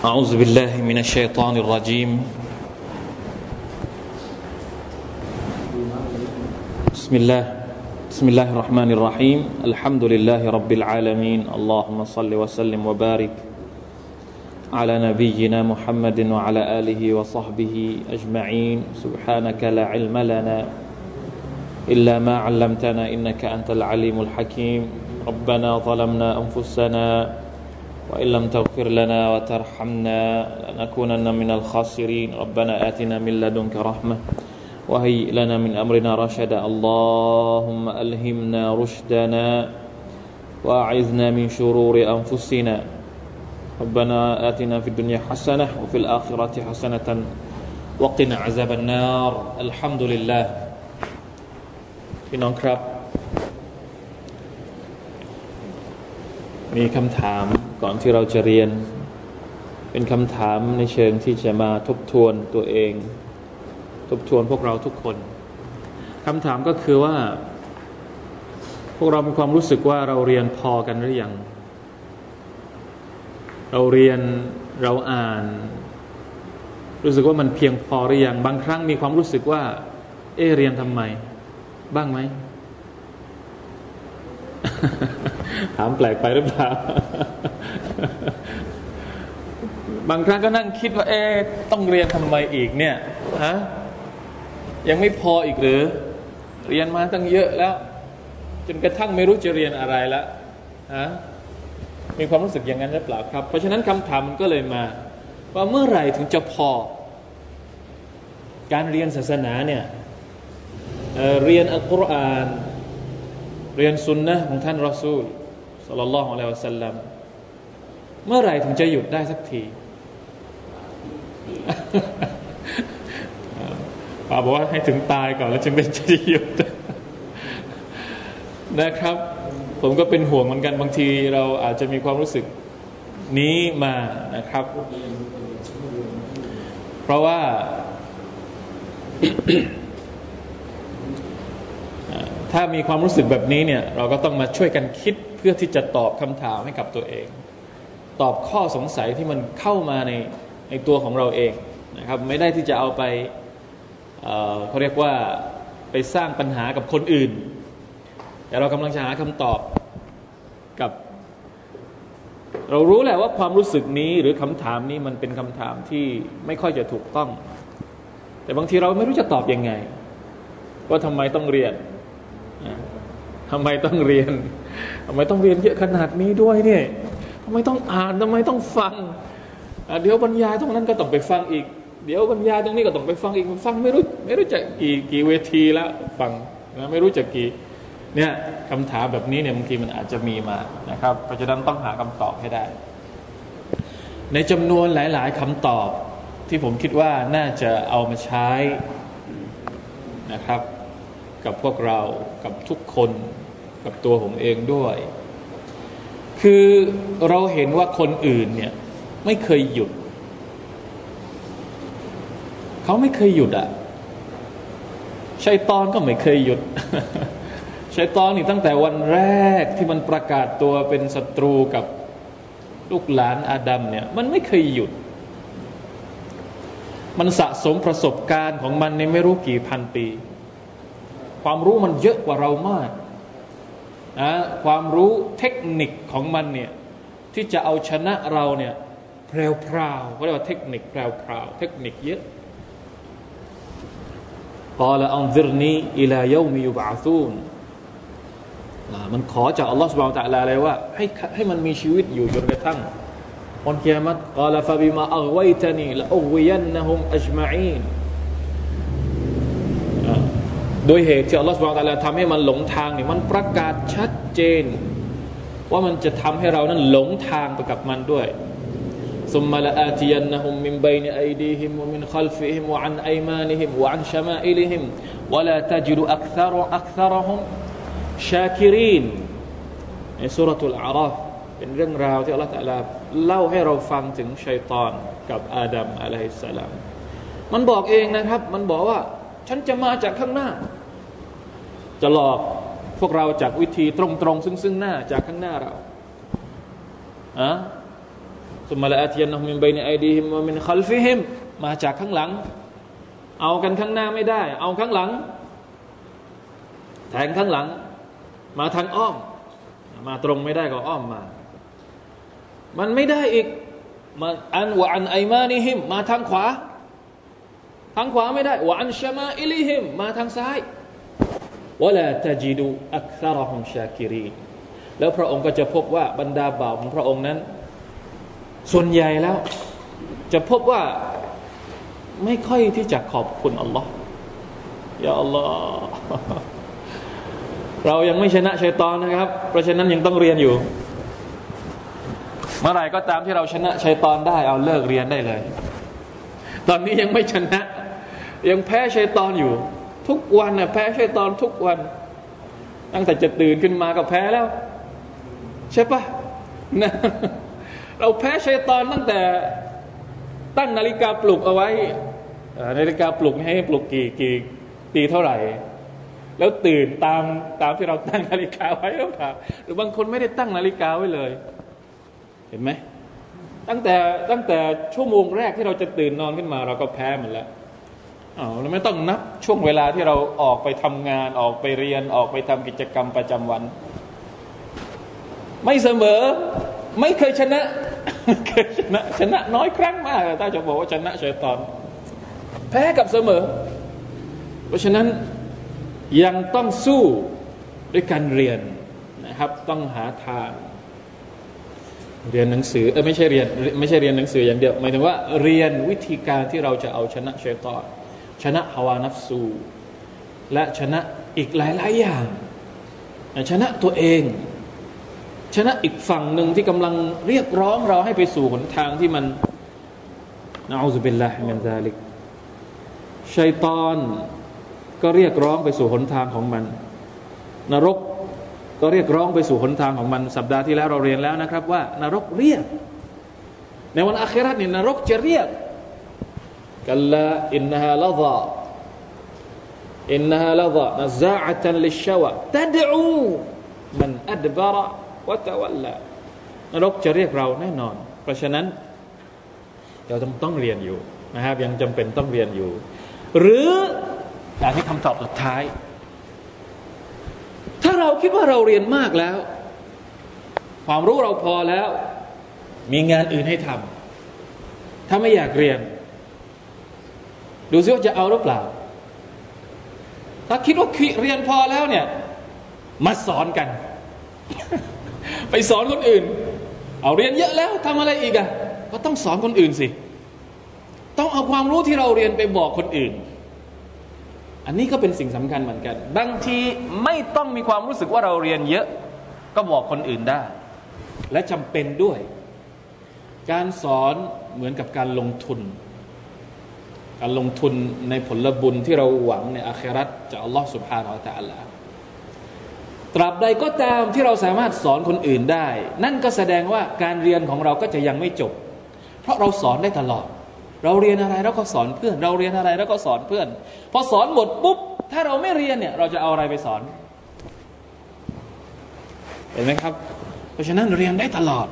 أعوذ بالله من الشيطان الرجيم. بسم الله بسم الله الرحمن الرحيم. الحمد لله رب العالمين. اللهم صل وسلم وبارك على نبينا محمد وعلى آله وصحبه أجمعين. سبحانك لا علم لنا إلا ما علمتنا إنك أنت العليم الحكيم. ربنا ظلمنا أنفسنا وإن لم تغفر لنا وترحمنا لنكونن من الخاسرين ربنا آتنا من لدنك رحمة وهيئ لنا من أمرنا رشدا اللهم ألهمنا رشدنا وأعذنا من شرور أنفسنا ربنا آتنا في الدنيا حسنة وفي الآخرة حسنة وقنا عذاب النار الحمد لله พี่น้องครับ มีคำถาม ก่อนที่เราจะเรียน เป็นคำถามในเชิงที่จะมาทบทวนตัวเอง ทบทวนพวกเราทุกคนคำถามก็คือว่า พวกเรามีความรู้สึกว่าเราเรียนพอกันหรือยัง เราเรียนเราอ่าน รู้สึกว่ามันเพียงพอหรือยัง บางครั้งมีความรู้สึกว่า เอเรียนทำไม บ้างไหม ถามแปลกไปหรือเปล่า บางครั้งก็นั่งคิดว่า เอ๊ต้องเรียนทำไมอีกเนี่ยฮะยังไม่พออีกหรือ เรียนมาตั้งเยอะแล้ว จนกระทั่งไม่รู้จะเรียนอะไรล้วฮะมีความรู้สึกอย่างนั้นหรือเปล่าครับ เพราะฉะนั้นคำถามมันก็เลยมา ว่าเมื่อไหร่ถึงจะพอ การเรียนศาสนาเนี่ยเเรียนอัลกุรอาน เรียนสุนนะของท่านรอซูล สัลลัลลอฮุอะลัยฮิวะสัลลัมเมื่อไหร่ถึงจะหยุดได้สักทีป้าบอกว่าให้ถึงตายก่อนแล้วจึงเป็นจะหยุดนะครับ ผมก็เป็นห่วงเหมือนกันบางทีเราอาจจะมีความรู้สึกนี้มานะครับ เพราะว่าถ้ามีความรู้สึกแบบนี้เนี่ย เราก็ต้องมาช่วยกันคิด เพื่อที่จะตอบคำถามให้กับตัวเอง ตอบข้อสงสัยที่มันเข้ามาในในตัวของเราเองนะครับ ไม่ได้ที่จะเอาไปเเขาเรียกว่าไปสร้างปัญหากับคนอื่น แต่เรากำลังจะหาคำตอบกับ เรารู้แหละว่าความรู้สึกนี้หรือคำถามนี้มันเป็นคำถามที่ไม่ค่อยจะถูกต้อง แต่บางทีเราไม่รู้จะตอบยังไง ว่าทำไมต้องเรียนทำไมต้องเรียนำไมต้องเรียนเยอะขนาดนี้ด้วยเนี่ยทำไมต้องอ่านทำไมต้องฟังเดี๋ยวบรรยายตรงนั้นก็ต้องไปฟังอีก เดี๋ยวบรรยายตรงนี้ก็ต้องไปฟังอีกฟังไม่รู้ไม่รู้จะกี่กี่เวทีแล้วฟังนะไม่รู้จะกี่เนี่ยคำถามแบบนี้เนี่ยบางทีมันอาจจะมีมานะครับ เพราะฉะนั้นต้องหาคำตอบให้ได้ ในจำนวนหลาย ๆคำตอบที่ผมคิดว่าน่าจะเอามาใช้นะครับ กับพวกเรากับทุกคน กับตัวผมเองด้วย คือเราเห็นว่าคนอื่นเนี่ยไม่เคยหยุด เขาไม่เคยหยุดอะ่ะชัยตอนก็ไม่เคยหยุดชัยตอนนี่ตั้งแต่วันแรกที่มันประกาศตัวเป็นศัตรูกับลูกหลานอาดัมเนี่ย มันไม่เคยหยุด มันสะสมประสบการณ์ของมันในไม่รู้กี่พันปี ความรู้มันเยอะกว่าเรามาก นะความรู้เทคนิคของมันเนี่ยที่จะเอาชนะเราเนี่ยแพรวพราวเขาเรียกว่าเทคนิคแพรวพราวเทคนิคเยอะกอลอันซิรนีอิลายมียุบาซูนมันขอจากอัลลอฮฺสุบไบร์ตะลาเลยว่าให้ให้มันมีชีวิตอยู่จนกระทั่งวันเกียรติกล่าวฟาบิมาอัลไวตานีละอุวิยันนะฮุมอัจมาอีน โดยเหตุที่อัลลอฮฺสุบานตะลาทำให้มันหลงทางเนี่ยมันประกาศชัดเจน ว่ามันจะทำให้เรานั้นหลงทางไปกับมันด้วยثم لآتينهم من بين أيديهم ومن خلفهم وعن أيمانهم وعن شمائلهم ولا تجد أكثر أكثرهم شاكرينในسورة الأعرافเป็นเรื่องราวที่อัลลอฮฺตะลาเล่าให้เราฟังถึงชัยตอนกับอาดัมعليه السلامมันบอกเองนะครับ มันบอกว่าฉันจะมาจากข้างหน้า จะหลอกพวกเราจากวิธีตรงๆ ซึ่งซึ่งหน้าจากข้างหน้าเราอะสมาละอาติยันมินบนไอดีฮิมมินขัลฟิฮิมมาจากข้างหลัง เอากันข้างหน้าไม่ได้ เอาข้างหลัง แทงข้างหลัง มาทางอ้อม มาตรงไม่ได้ก็อ้อมมา มันไม่ได้อีกมาอันวะอันไอมานิฮิมมาทางขวา ทางขวาไม่ได้วะอันชมาอิลิฮิมมาทางซ้าย วะลาตจิดูอักษรฮุมชาคิรีแล้วพระองค์ก็จะพบว่าบรรดาบ่าวของพระองค์นั้น ส่วนใหญ่แล้ว จะพบว่าไม่ค่อยที่จะขอบคุณอัลลอฮ์ยาอัลลอฮ์เรายังไม่ชนะชัยตอนนะครับ เพราะฉะนั้นยังต้องเรียนอยู่ เมื่อไหร่ก็ตามที่เราชนะชัยตอนได้ เอาเลิกเรียนได้เลย ตอนนี้ยังไม่ชนะ ยังแพ้ชัยตอนอยู่ ทุกวันน่ะแพ้ชัยตอนทุกวัน ตั้งแต่จะตื่นขึ้นมาก็แพ้แล้ว ใช่ปะนะเราแพ้ชัยตอนตั้งแต่ตั้งนาฬิกาปลุกเอาไว้นาฬิกาปลุกให้ปลุกกี่กี่ตีเท่าไหร่ แล้วตื่นตามตามที่เราตั้งนาฬิกาไว้หรือเปล่าหรือบางคนไม่ได้ตั้งนาฬิกาไว้เลย เห็นไหมตั้งแต่ตั้งแต่ชั่วโมงแรกที่เราจะตื่นนอนขึ้นมา เราก็แพ้หมดแล้ว อ๋อเราไม่ต้องนับช่วงเวลาที่เราออกไปทำงานออกไปเรียนออกไปทำกิจกรรมประจำวัน ไม่เสมอ ไม่เคยชนะไม่เคยชนะชนะน้อยครั้งมากถ้าจะบอกว่าชนะชัยตอน แพ้กับเสมอ เพราะฉะนั้นยังต้องสู้ด้วยการเรียนนะครับ ต้องหาทางเรียนหนังสือเออไม่ใช่เรียนไม่ใช่เรียนหนังสืออย่างเดียวหมายถึงว่าเรียนวิธีการที่เราจะเอาชนะชัยตอน ชนะ hawa nafsu และชนะอีกหลายๆอย่าง ชนะตัวเอง ชนะอีกฝั่งหนึ่งที่กำลังเรียกร้องเราให้ไปสู่หนทางที่มันنعوذ بالله من ذلكชัยตอนก็เรียกร้องไปสู่หนทางของมัน นรกก็เรียกร้องไปสู่หนทางของมัน สัปดาห์ที่แล้วเราเรียนแล้วนะครับ ว่านรกเรียก ในวันอาคราตนี่ยนรกจะเรียก กัลลาอินนาฮาลาซาอินนาฮาลาซานะซาอะตันลิชวะตัดอูมันอัดบาระวะตะวัลละนรกจะเรียกเราแน่นอน เพราะฉะนั้น เราต้องต้องเรียนอยู่นะครับยังจำเป็นต้องเรียนอยู่ หรืออันนี้คำตอบสุดท้าย ถ้าเราคิดว่าเราเรียนมากแล้ว ความรู้เราพอแล้ว มีงานอื่นให้ทำถ้าไม่อยากเรียน ดูซิว่าจะเอาหรือเปล่า ถ้าคิดว่าเรียนพอแล้วเนี่ย มาสอนกัน ไปสอนคนอื่น เอาเรียนเยอะแล้วทำอะไรอีกอะก็ต้องสอนคนอื่นสิ ต้องเอาความรู้ที่เราเรียนไปบอกคนอื่น อันนี้ก็เป็นสิ่งสำคัญเหมือนกัน บางทีไม่ต้องมีความรู้สึกว่าเราเรียนเยอะ ก็บอกคนอื่นได้ และจำเป็นด้วย การสอนเหมือนกับการลงทุน การลงทุนในผลบุญที่เราหวังในอาคราตจากอัลลอฮฺสุบฮานาอัลลอฮฺตราบใดก็ตามที่เราสามารถสอนคนอื่นได้ นั่นก็แสดงว่าการเรียนของเราก็จะยังไม่จบ เพราะเราสอนได้ตลอด เราเรียนอะไรเราก็สอนเพื่อน เราเรียนอะไรเราก็สอนเพื่อน พอสอนหมดปุ๊บ ถ้าเราไม่เรียนเนี่ย เราจะเอาอะไรไปสอน เห็นไหมครับ เพราะฉะนั้นเรียนได้ตลอด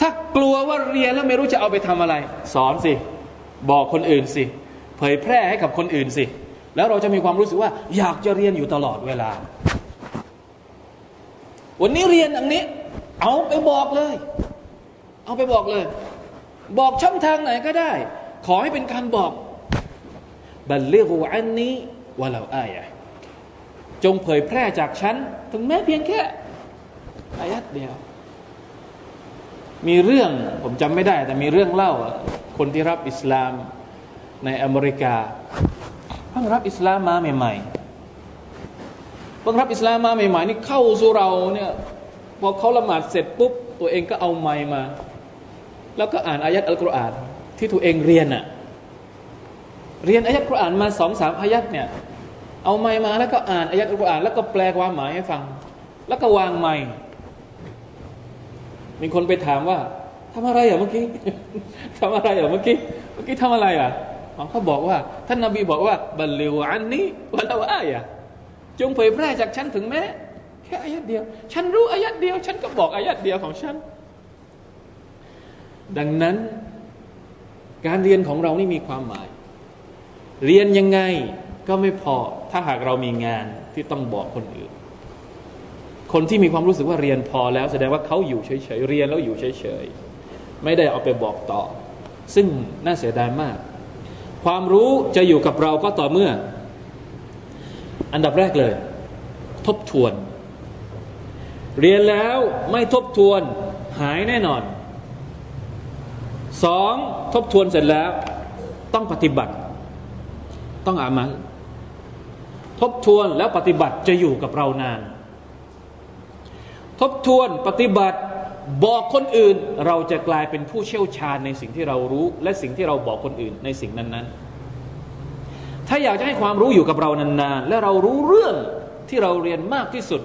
ถ้ากลัวว่าเรียนแล้วไม่รู้จะเอาไปทำอะไร สอนสิ บอกคนอื่นสิ เผยแพร่ให้กับคนอื่นสิ แล้วเราจะมีความรู้สึกว่า อยากจะเรียนอยู่ตลอดเวลา วันนี้เรียนอย่างนี้ เอาไปบอกเลย เอาไปบอกเลย บอกช่องทางไหนก็ได้ ขอให้เป็นการบอกบัลลิกูอันนี้ว่าเราอายะจงเผยแพร่จากฉัน ถึงแม้เพียงแค่อายัดเดียว มีเรื่องผมจำไม่ได้ แต่มีเรื่องเล่า คนที่รับอิสลามในอเมริกาเพิ่งรับอิสลามมาใหม่ๆพิ่งรับอิสลามมาใหม่ๆนี่เข้าสู่เราเนี่ยพอเขาละหมาดเสร็จปุ๊บตัวเองก็เอาไม้มา แล้วก็อ่านอายัดอัลกุรอานที่ตัวเองเรียนอะเรียนอายัดกุรอานมาสองสามอายัดเนี่ยเอาไม้มาแล้วก็อ่านอายัดอัลกุรอานแล้วก็แปลความหมายให้ฟัง แล้วก็วางไม้มีคนไปถามว่า ทำอะไรอะเมื่อกี้ทำอะไรอะเมื่อกี้เมื่อกี้ทำอะไรอะเขาบอกว่า ท่านนาบีบอกว่าบัลลิวอันนี้วันละว่าอะจงเผยแพร่จากฉันถึงแม้แค่อายัดเดียว ฉันรู้อายัดเดียว ฉันก็บอกอายัดเดียวของฉัน ดังนั้นการเรียนของเรานี่มีความหมาย เรียนยังไงก็ไม่พอ ถ้าหากเรามีงานที่ต้องบอกคนอื่น คนที่มีความรู้สึกว่าเรียนพอแล้วแสดงว่าเขาอยู่เฉยๆเรียนแล้วอยู่เฉยๆ ไม่ได้เอาไปบอกต่อ ซึ่งน่าเสียดายมาก ความรู้จะอยู่กับเราก็ต่อเมื่อ อันดับแรกเลย ทบทวน เรียนแล้วไม่ทบทวนหายแน่นอนสองทบทวนเสร็จแล้ว ต้องปฏิบัติ ต้องอามัลทบทวนแล้วปฏิบัติจะอยู่กับเรานาน ทบทวนปฏิบัติ บอกคนอื่นเราจะกลายเป็นผู้เชี่ยวชาญในสิ่งที่เรารู้ และสิ่งที่เราบอกคนอื่นในสิ่งนั้นๆ ถ้าอยากจะให้ความรู้อยู่กับเรานานๆ และเรารู้เรื่องที่เราเรียนมากที่สุด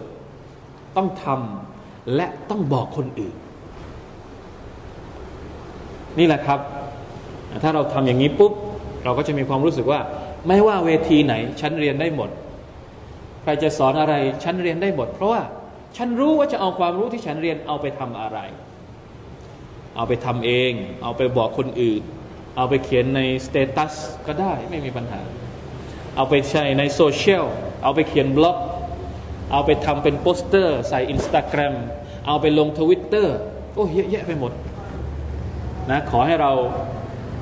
ต้องทำและต้องบอกคนอื่น นี่แหละครับ ถ้าเราทำอย่างนี้ปุ๊บ เราก็จะมีความรู้สึกว่า ไม่ว่าเวทีไหน ฉันเรียนได้หมด ใครจะสอนอะไร ฉันเรียนได้หมด เพราะว่า ฉันรู้ว่าจะเอาความรู้ที่ฉันเรียนเอาไปทำอะไร เอาไปทำเอง เอาไปบอกคนอื่น เอาไปเขียนในสเตตัสก็ได้ไม่มีปัญหา เอาไปใช้ในโซเชียล เอาไปเขียนบล็อก เอาไปทำเป็นโปสเตอร์ ใส่อินสตาแกรม เอาไปลงทวิตเตอร์โอ้เยอะแยะไปหมดนะขอให้เรา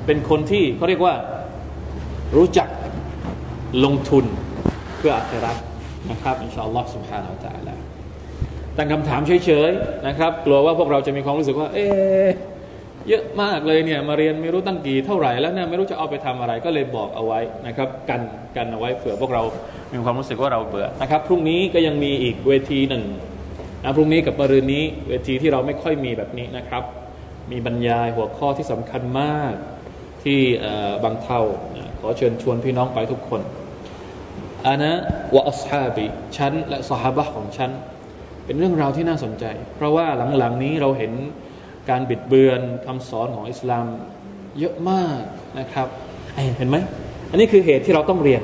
เป็นคนที่เขาเรียกว่ารู้จักลงทุนเพื่ออัครานะครับอินชาอัลลอฮ์ سبحانه และ تعالى ตั้งคำถามเฉยๆนะครับกลัวว่าพวกเราจะมีความรู้สึกว่า เอ๊เยอะมากเลยเนี่ยมาเรียนไม่รู้ตั้งกี่เท่าไหร่แล้วเนี่ยไม่รู้จะเอาไปทำอะไรก็เลยบอกเอาไว้นะครับ กันกันเอาไว้เผื่อพวกเรามีความรู้สึกว่าเราเบื่อนะครับ พรุ่งนี้ก็ยังมีอีกเวทีหนึ่งนะพรุ่งนี้กับมะรืนนี้เวทีที่เราไม่ค่อยมีแบบนี้นะครับ มีบรรยายหัวข้อที่สำคัญมากที่บางเท่าขอเชิญชวนพี่น้องไปทุกคนอานะวะอัสฮาบิฉันและสหายของฉัน เป็นเรื่องราวที่น่าสนใจ เพราะว่าหลังๆนี้เราเห็นการบิดเบือนคำสอนของอิสลามเยอะมากนะครับเห็นไหมอันนี้คือเหตุที่เราต้องเรียน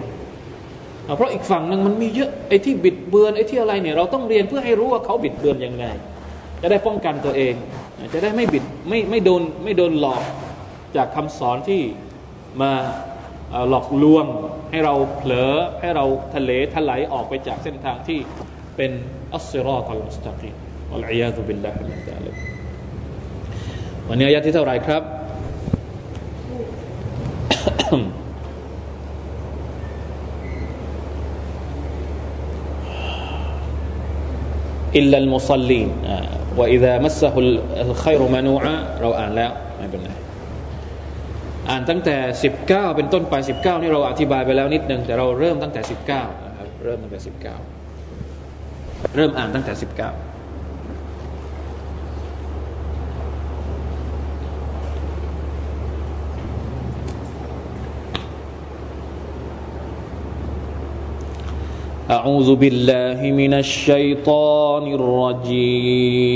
เพราะอีกฝั่งหนึ่งมันมีเยอะไอ้ที่บิดเบือนไอ้ที่อะไรเนี่ยเราต้องเรียนเพื่อให้รู้ว่าเขาบิดเบือนยังไง จะได้ป้องกันตัวเอง จะได้ไม่บิดไม่ไม่โดนไม่โดนหลอกจากคำสอนที่มาหลอกลวงให้เราเผลอให้เราทะเลทลายออกไปจากเส้นทางที่เป็น อัสซิรอตัลมุสตะกีอัลอยาซุบิลลาฮิมินซาลิกวันนี้อายะที่เท่าไรครับอิลลัลมุซัลลีนว่า إذا مسه الخير منوعا เราอ่านแล้วไม่เป็นไรอ่านตั้งแต่ 19 เป็นต้นไป 19 นี่เราอธิบายไปแล้วนิดนึงแต่เราเริ่มตั้งแต่ 19นะครับเริ่มตั้งแต่ 19 เริ่มอ่านตั้งแต่สิบเก้า أعوذ بالله من الشيطان الرجيم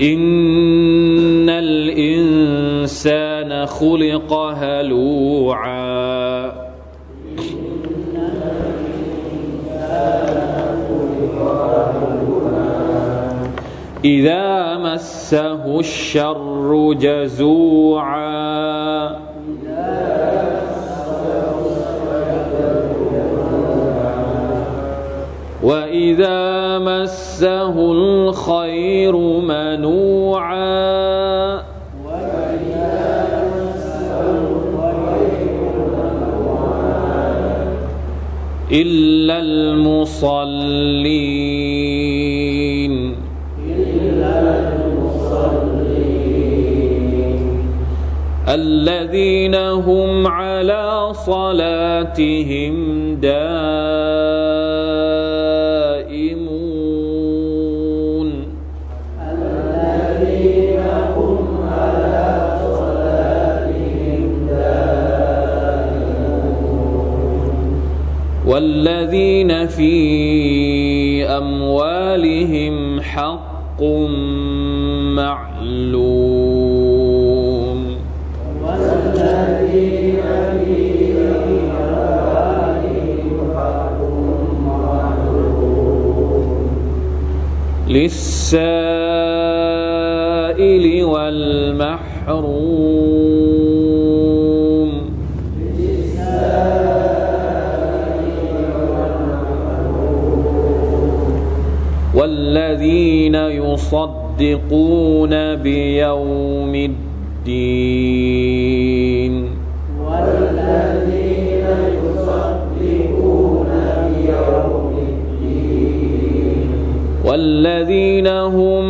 إن الإنسان خلق هلوعا. إذا مسه الشر جزوعا. وإذا مسه الخير منوعا. إلا المصلين. الذين هم على صلاتهم دائمون الذين في أموالهم حق معلوم. للسائل والمحروم. والذين يصدقون بيوم الدين. والذين يصدقون بيوم الدين. والذين هم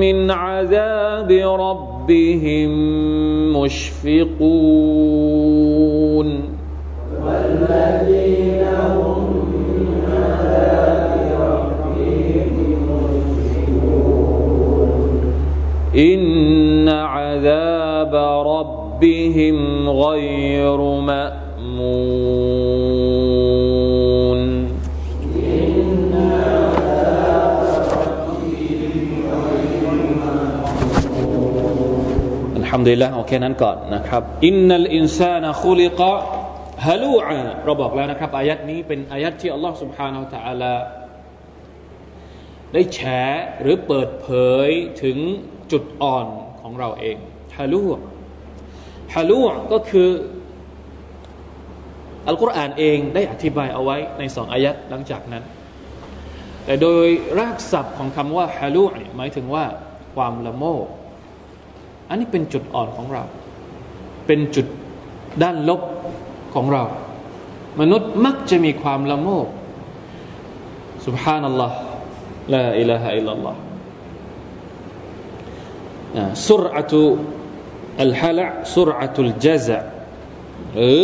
من عذاب ربهم مشفقون. ربهم غير مأمون إن الحمد لله โอเคนั้นก่อนนะครับอินนัลอินซานะคุลิกะฮะลูอาเราบอกแล้วนะครับอายัดนี้เป็นอายัดที่อัลลอฮ์ سبحانه และ تعالى ได้แฉหรือเปิดเผยถึงจุดอ่อนของเราเองฮาลู ฮาลูก็คือ อัลกุรอานเองได้อธิบายเอาไว้ในสองอายัดหลังจากนั้น แต่โดยรากศัพท์ของคำว่าฮาลูหมายถึงว่าความละโมบอันนี้เป็นจุดอ่อนของเรา เป็นจุดด้านลบของเรา มนุษย์มักจะมีความละโมบ سبحان الله لا إله إلا الله สุร อัลฮะละสุรอะตุลจซะหรือ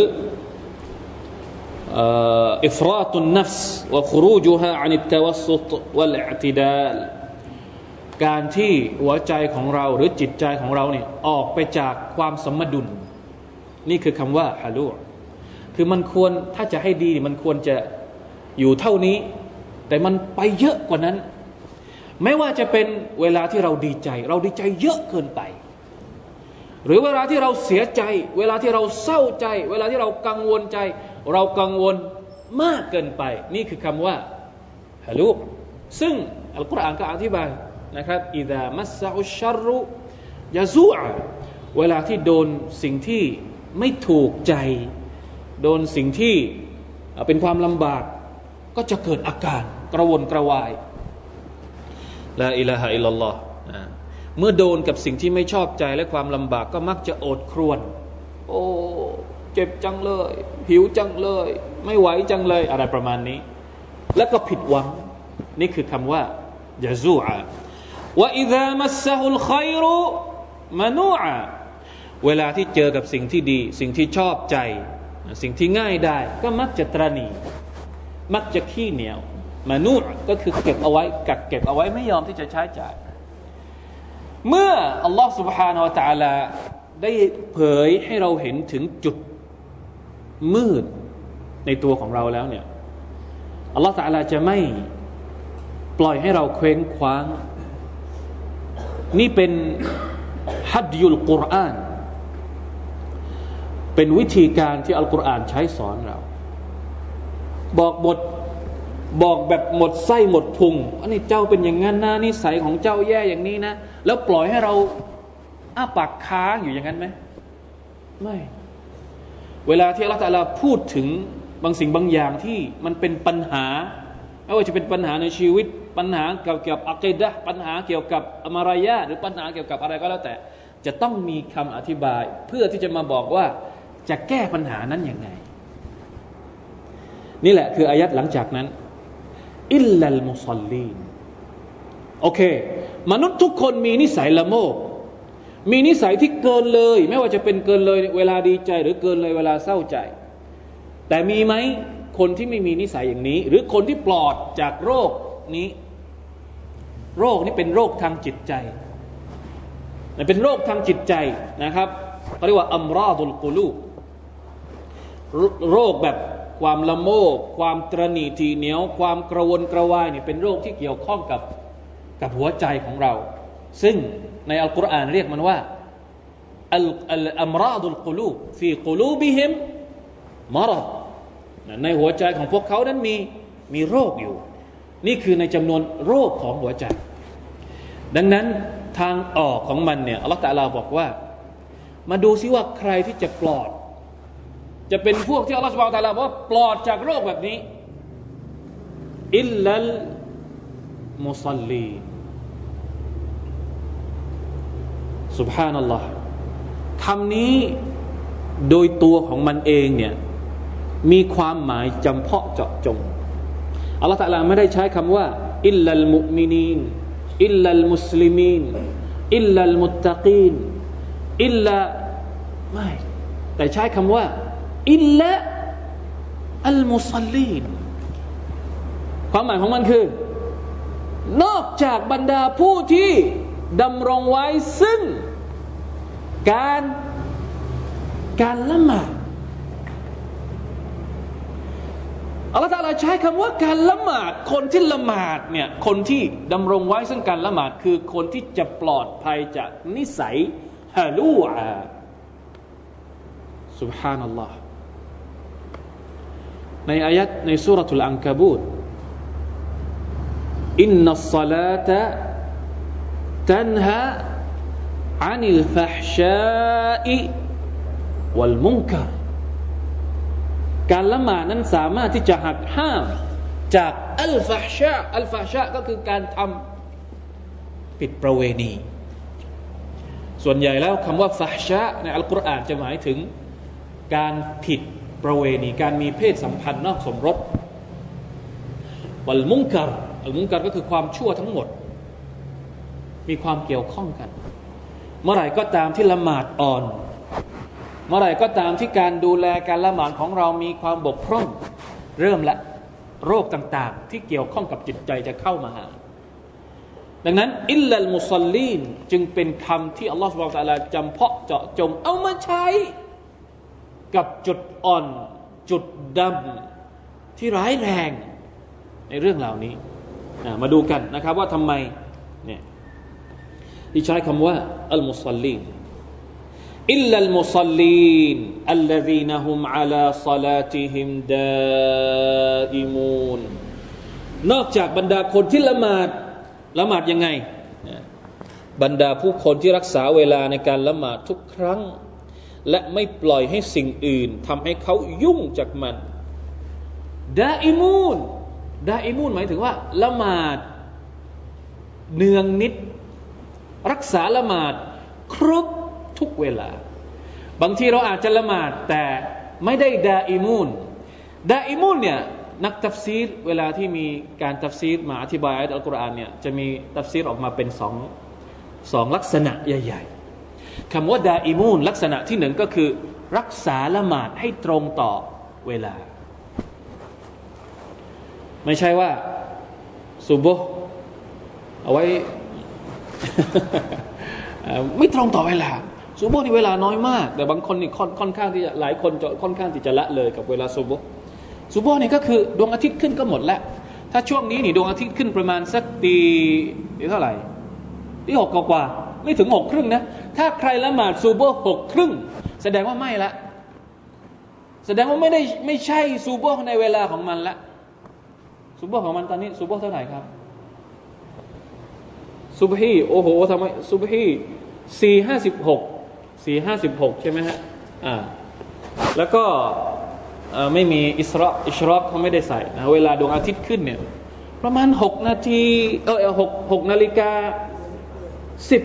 อิฟราตุนนัฟส์วะครูจุฮะอันอิตวัสตุวัลอิติดาลการที่หัวใจของเราหรือจิตใจของเราเนี่ยออกไปจากความสมดุล นี่คือคำว่าฮาลูคือมันควรถ้าจะให้ดีมันควรจะอยู่เท่านี้ แต่มันไปเยอะกว่านั้น ไม่ว่าจะเป็นเวลาที่เราดีใจ เราดีใจเยอะเกินไป หรือเวลาที่เราเสียใจ เวลาที่เราเศร้าใจ เวลาที่เรากังวลใจ เรากังวลมากเกินไป นี่คือคำว่าฮะลูกซึ่งอัลกุรอานก็อธิบายนะครับอิดามัสซาอุชารุยาซูอะเวลาที่โดนสิ่งที่ไม่ถูกใจ โดนสิ่งที่เป็นความลำบาก ก็จะเกิดอาการกระวนกระวายลาอิลาฮะอิลลัลลอฮ์ เมื่อโดนกับสิ่งที่ไม่ชอบใจและความลำบากก็มักจะโอดครวน โอ้เจ็บจังเลย หิวจังเลย ไม่ไหวจังเลยอะไรประมาณนี้ แล้วก็ผิดหวัง นี่คือคำว่ายาซูอะว่าอิดามัสซะฮุลขัยรุมานูอะเวลาที่เจอกับสิ่งที่ดี สิ่งที่ชอบใจ สิ่งที่ง่ายได้ ก็มักจะตรณี มักจะขี้เหนียวมานูก็คือเก็บเอาไว้กักเก็บเอาไว้ไม่ยอมที่จะใช้จ่าย เมื่ออัลลอฮ์ سبحانه และ تعالى ได้เผยให้เราเห็นถึงจุดมืดในตัวของเราแล้วเนี่ยอัลลอฮ์ تعالى จะไม่ปล่อยให้เราเคว้งคว้าง นี่เป็นฮัดยุลกุรอาน เป็นวิธีการที่อัลกุรอานใช้สอนเรา บอกบท บอกแบบหมดไส้หมดพุงอันนี้เจ้าเป็นอย่างนั้นนะนิสัยของเจ้าแย่อย่างนี้นะ แล้วปล่อยให้เราอ้าปากค้างอยู่อย่างนั้นไหมไม่ เวลาที่อัลลอฮฺพูดถึงบางสิ่งบางอย่างที่มันเป็นปัญหาไม่ว่าจะเป็นปัญหาในชีวิต ปัญหาเกี่ยวกับอัคดะปัญหาเกี่ยวกับอมารยาหรือปัญหาเกี่ยวกับอะไรก็แล้วแต่ จะต้องมีคำอธิบาย เพื่อที่จะมาบอกว่าจะแก้ปัญหานั้นอย่างไง นี่แหละคืออายัดหลังจากนั้น อิลลัลมุสลีนโอเค มนุษย์ทุกคนมีนิสัยละโมบมีนิสัยที่เกินเลย ไม่ว่าจะเป็นเกินเลย เวลาดีใจหรือเกินเลยเวลาเศร้าใจ แต่มีไหมคนที่ไม่มีนิสัยอย่างนี้ หรือคนที่ปลอดจากโรคนี้ โรคนี้เป็นโรคทางจิตใจเป็นโรคทางจิตใจนะครับเขาเรียกว่าอัมราดุลกุลูโรคแบบ ความละโมบความตรณีทีเหนียว ความกระวนกระวายเนี่ยเป็นโรคที่เกี่ยวข้องกับกับหัวใจของเรา ซึ่งในอัลกุรอานเรียกมันว่าอัลอัลอัมราดุลกุลูบฟีกุลูบิฮิมมารดในหัวใจของพวกเขานั้นมีมีโรคอยู่ นี่คือในจำนวนโรคของหัวใจ ดังนั้นทางออกของมันเนี่ยอัลลอฮฺตะลาบอกว่า มาดูซิว่าใครที่จะปลอด จะเป็นพวกที่อัลลอฮฺสุบานตะลาบอกว่าปลอดจากโรคแบบนี้ อิลลัลมุซัลลีสุบฮานัลลอฮ์คำนี้โดยตัวของมันเองเนี่ยมีความหมายจำเพาะเจาะจงอัลลอฮฺตะลาไม่ได้ใช้คำว่า อิลลัลมุมินีนอิลลัลมุสลิมีนอิลลัลมุตตะกีนอิลลาไม่แต่ใช้คำว่า อิลละอัลมุซัลลีนความหมายของมันคือ นอกจากบรรดาผู้ที่ดำรงไว้ซึ่งการการละหมาดอัลลอฮฺตาลาใช้คำว่าการละหมาด คนที่ละหมาดเนี่ยคนที่ดำรงไว้ซึ่งการละหมาด คือคนที่จะปลอดภัยจากนิสัยฮาลูอา سبحان الله ในอายัดในسورة العنكبوت إن الصلاة تنهى عن الفحشاء والمنكرการละหมาดนั้นสามารถที่จะหักห้าม จากالفحشاء الفحشاءก็คือการทำผิดประเวณี ส่วนใหญ่แล้วคำว่าفحشاءในอัลกุรอานจะหมายถึงการผิด ประเวณีการมีเพศสัมพันธ์นอกสมรสวัลมุงกัรอัลมุงกัรก็คือความชั่วทั้งหมด มีความเกี่ยวข้องกัน เมื่อไหร่ก็ตามที่ละหมาดอ่อน เมื่อไหร่ก็ตามที่การดูแลการละหมาดของเรามีความบกพร่อง เริ่มละโรคต่างๆ ที่เกี่ยวข้องกับจิตใจจะเข้ามาหา ดังนั้น อิลลัลมุสลีนจึงเป็นคำที่อัลลอฮฺสุบไบร์ตะลาจำเพาะเจาะจงเอามาใช้ กับจุดอ่อน จุดดำที่ร้ายแรงในเรื่องเหล่านี้ มาดูกันนะครับว่าทำไมเนี่ยที่ใช้คำว่าالمصلين إلا المصلين الذين هم على صلاتهم دائمونนอกจากบรรดาคนที่ละหมาดละหมาดยังไง บรรดาผู้คนที่รักษาเวลาในการละหมาดทุกครั้ง และไม่ปล่อยให้สิ่งอื่นทำให้เขายุ่งจากมันدائمون دائمونหมายถึงว่า ละหมาด เนืองนิตย์ รักษาละหมาด ครบทุกเวลา บางทีเราอาจจะละหมาดแต่ไม่ได้دائمون دائمونเนี่ยนักตัฟซีรเวลาที่มีการตัฟซีรมาอธิบายอัลกุรอานเนี่ยจะมีตัฟซีรออกมาเป็นสองสองลักษณะใหญ่ ๆ คำว่าดาอิมูนลักษณะที่หนึ่งก็คือ รักษาละหมาดให้ตรงต่อเวลา ไม่ใช่ว่าสุบโบเอาไว้ ไม่ตรงต่อเวลาซูโบนี่เวลาน้อยมาก แต่บางคนนี่ค่อนข้างที่จะหลายคนจะค่อนข้างที่จะละเลยกับเวลาซูโบซูโบนี่ก็คือดวงอาทิตย์ขึ้นก็หมดแล้ว ถ้าช่วงนี้นี่ดวงอาทิตย์ขึ้นประมาณสักตีเท่าไหร่ที่หกกว่าไม่ถึงหกครึ่งนะ ถ้าใครละหมาดซูโบหกครึ่ง แสดงว่าไม่ละ แสดงว่าไม่ได้ไม่ใช่ซูโบในเวลาของมันละซูโบของมันตอนนี้ซูโบเท่าไหร่ครับซูบฮีโอ้โหทำไมซูบฮีสี่ห้าสิบหกสี่ห้าสิบหกใช่ไหมฮะอ่าแล้วก็ไม่มีอิสระอิสรอเขาไม่ได้ใส่นะเวลาดวงอาทิตย์ขึ้นเนี่ยประมาณหกนาทีเออหกหกนาฬิกาสิบ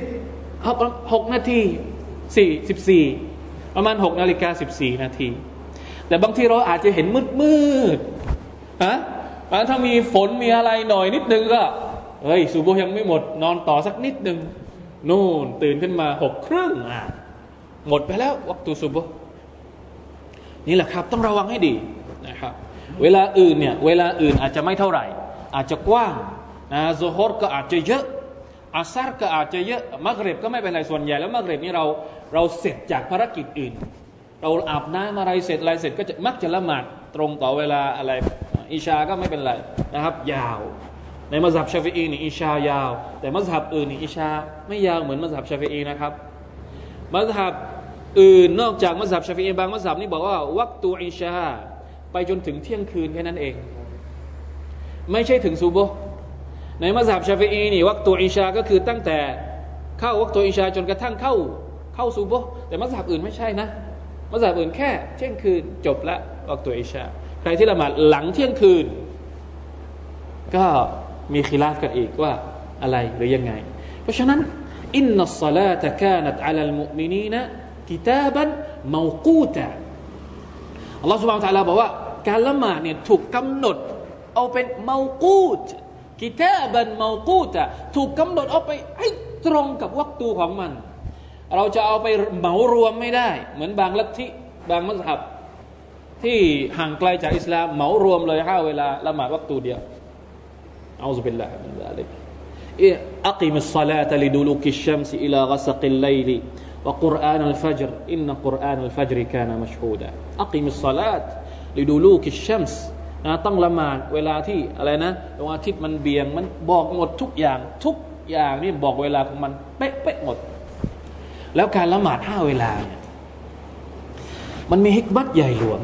หกหกนาทีสี่สิบสี่ประมาณหกนาฬิกาสิบสี่นาที แต่บางทีเราอาจจะเห็นมืดมืดฮะถ้ามีฝนมีอะไรหน่อยนิดนึงก็เฮ้ยสูโบยังไม่หมด นอนต่อสักนิดนึงนู่นตื่นขึ้นมาหกครึ่งอะหมดไปแล้ววัตุสุบนี่แหละครับ ต้องระวังให้ดีนะครับ เวลาอื่นเนี่ย เวลาอื่นอาจจะไม่เท่าไหร่ อาจจะกว้างนะโซฮอรก็อาจจะเยอะ อาซาร์ก็อาจจะเยอะมักเร็บก็ไม่เป็นไรส่วนใหญ่แล้วมักเร็บนี่เราเราเสร็จจากภารกิจอื่น เราอาบน้ำอะไรเสร็จอะไรเสร็จก็จะมักจะละหมาดตรงต่อเวลาอะไรอิชาก็ไม่เป็นไรนะครับ ยาว ในมัสยิดชาฟีอีนี่อิชายาว แต่มัสยิดอื่นนี่อิชาไม่ยาวเหมือนมัสยิดชาฟีอีนะครับมัสยิดอื่นนอกจากมัสยิดชาฟีอีบางมัสยิดนี่บอกว่าวักตูอิชาไปจนถึงเที่ยงคืนแค่นั้นเอง ไม่ใช่ถึงซูโบ ในมัสยิดชาฟีอีนี่วักตัวอิชาก็คือตั้งแต่เข้าวักตัวอิชาจนกระทั่งเข้าเข้าซูโบแต่มัสยิดอื่นไม่ใช่นะมัสยิดอื่นแค่เที่ยงคืนจบละวักตัวอิชา ใครที่ละหมาดหลังเที่ยงคืน ก็มีคีลาฟกันอีกว่าอะไรหรือยังไง เพราะฉะนั้นอินนัสซาลาตะกานัตอัลลมุมินีนะกิตาบันมากูตะอัลลอฮฺสุบานตะลาบอกว่า การละหมาดเนี่ยถูกกำหนด เอาเป็นมากูต กิตาบันมากูตะถูกกำหนดเอาไปให้ตรงกับวักตูของมัน เราจะเอาไปเหมารวมไม่ได้ เหมือนบางลัทธิบางมัสยิดที่ห่างไกลจากอิสลามเหมารวมเลยห้าเวลาละหมาดวักตูเดียวเอาสุบิลลาฮิมินซาลิก أقم الصلاة لدلوك الشمس إلى غسق الليل وقرآن الفجر إن قرآن الفجر كان مشهودا أقم الصلاة لدلوك الشمس นะต้องละหมาดเวลาที่อะไรนะดวงอาทิตย์มันเบี่ยงมันบอกหมดทุกอย่างทุกอย่างนี่บอกเวลาของมันเป๊ะเป๊ะหมด แล้วการละหมาดห้าเวลาเนี่ยมันมีฮิกบัตใหญ่หลวง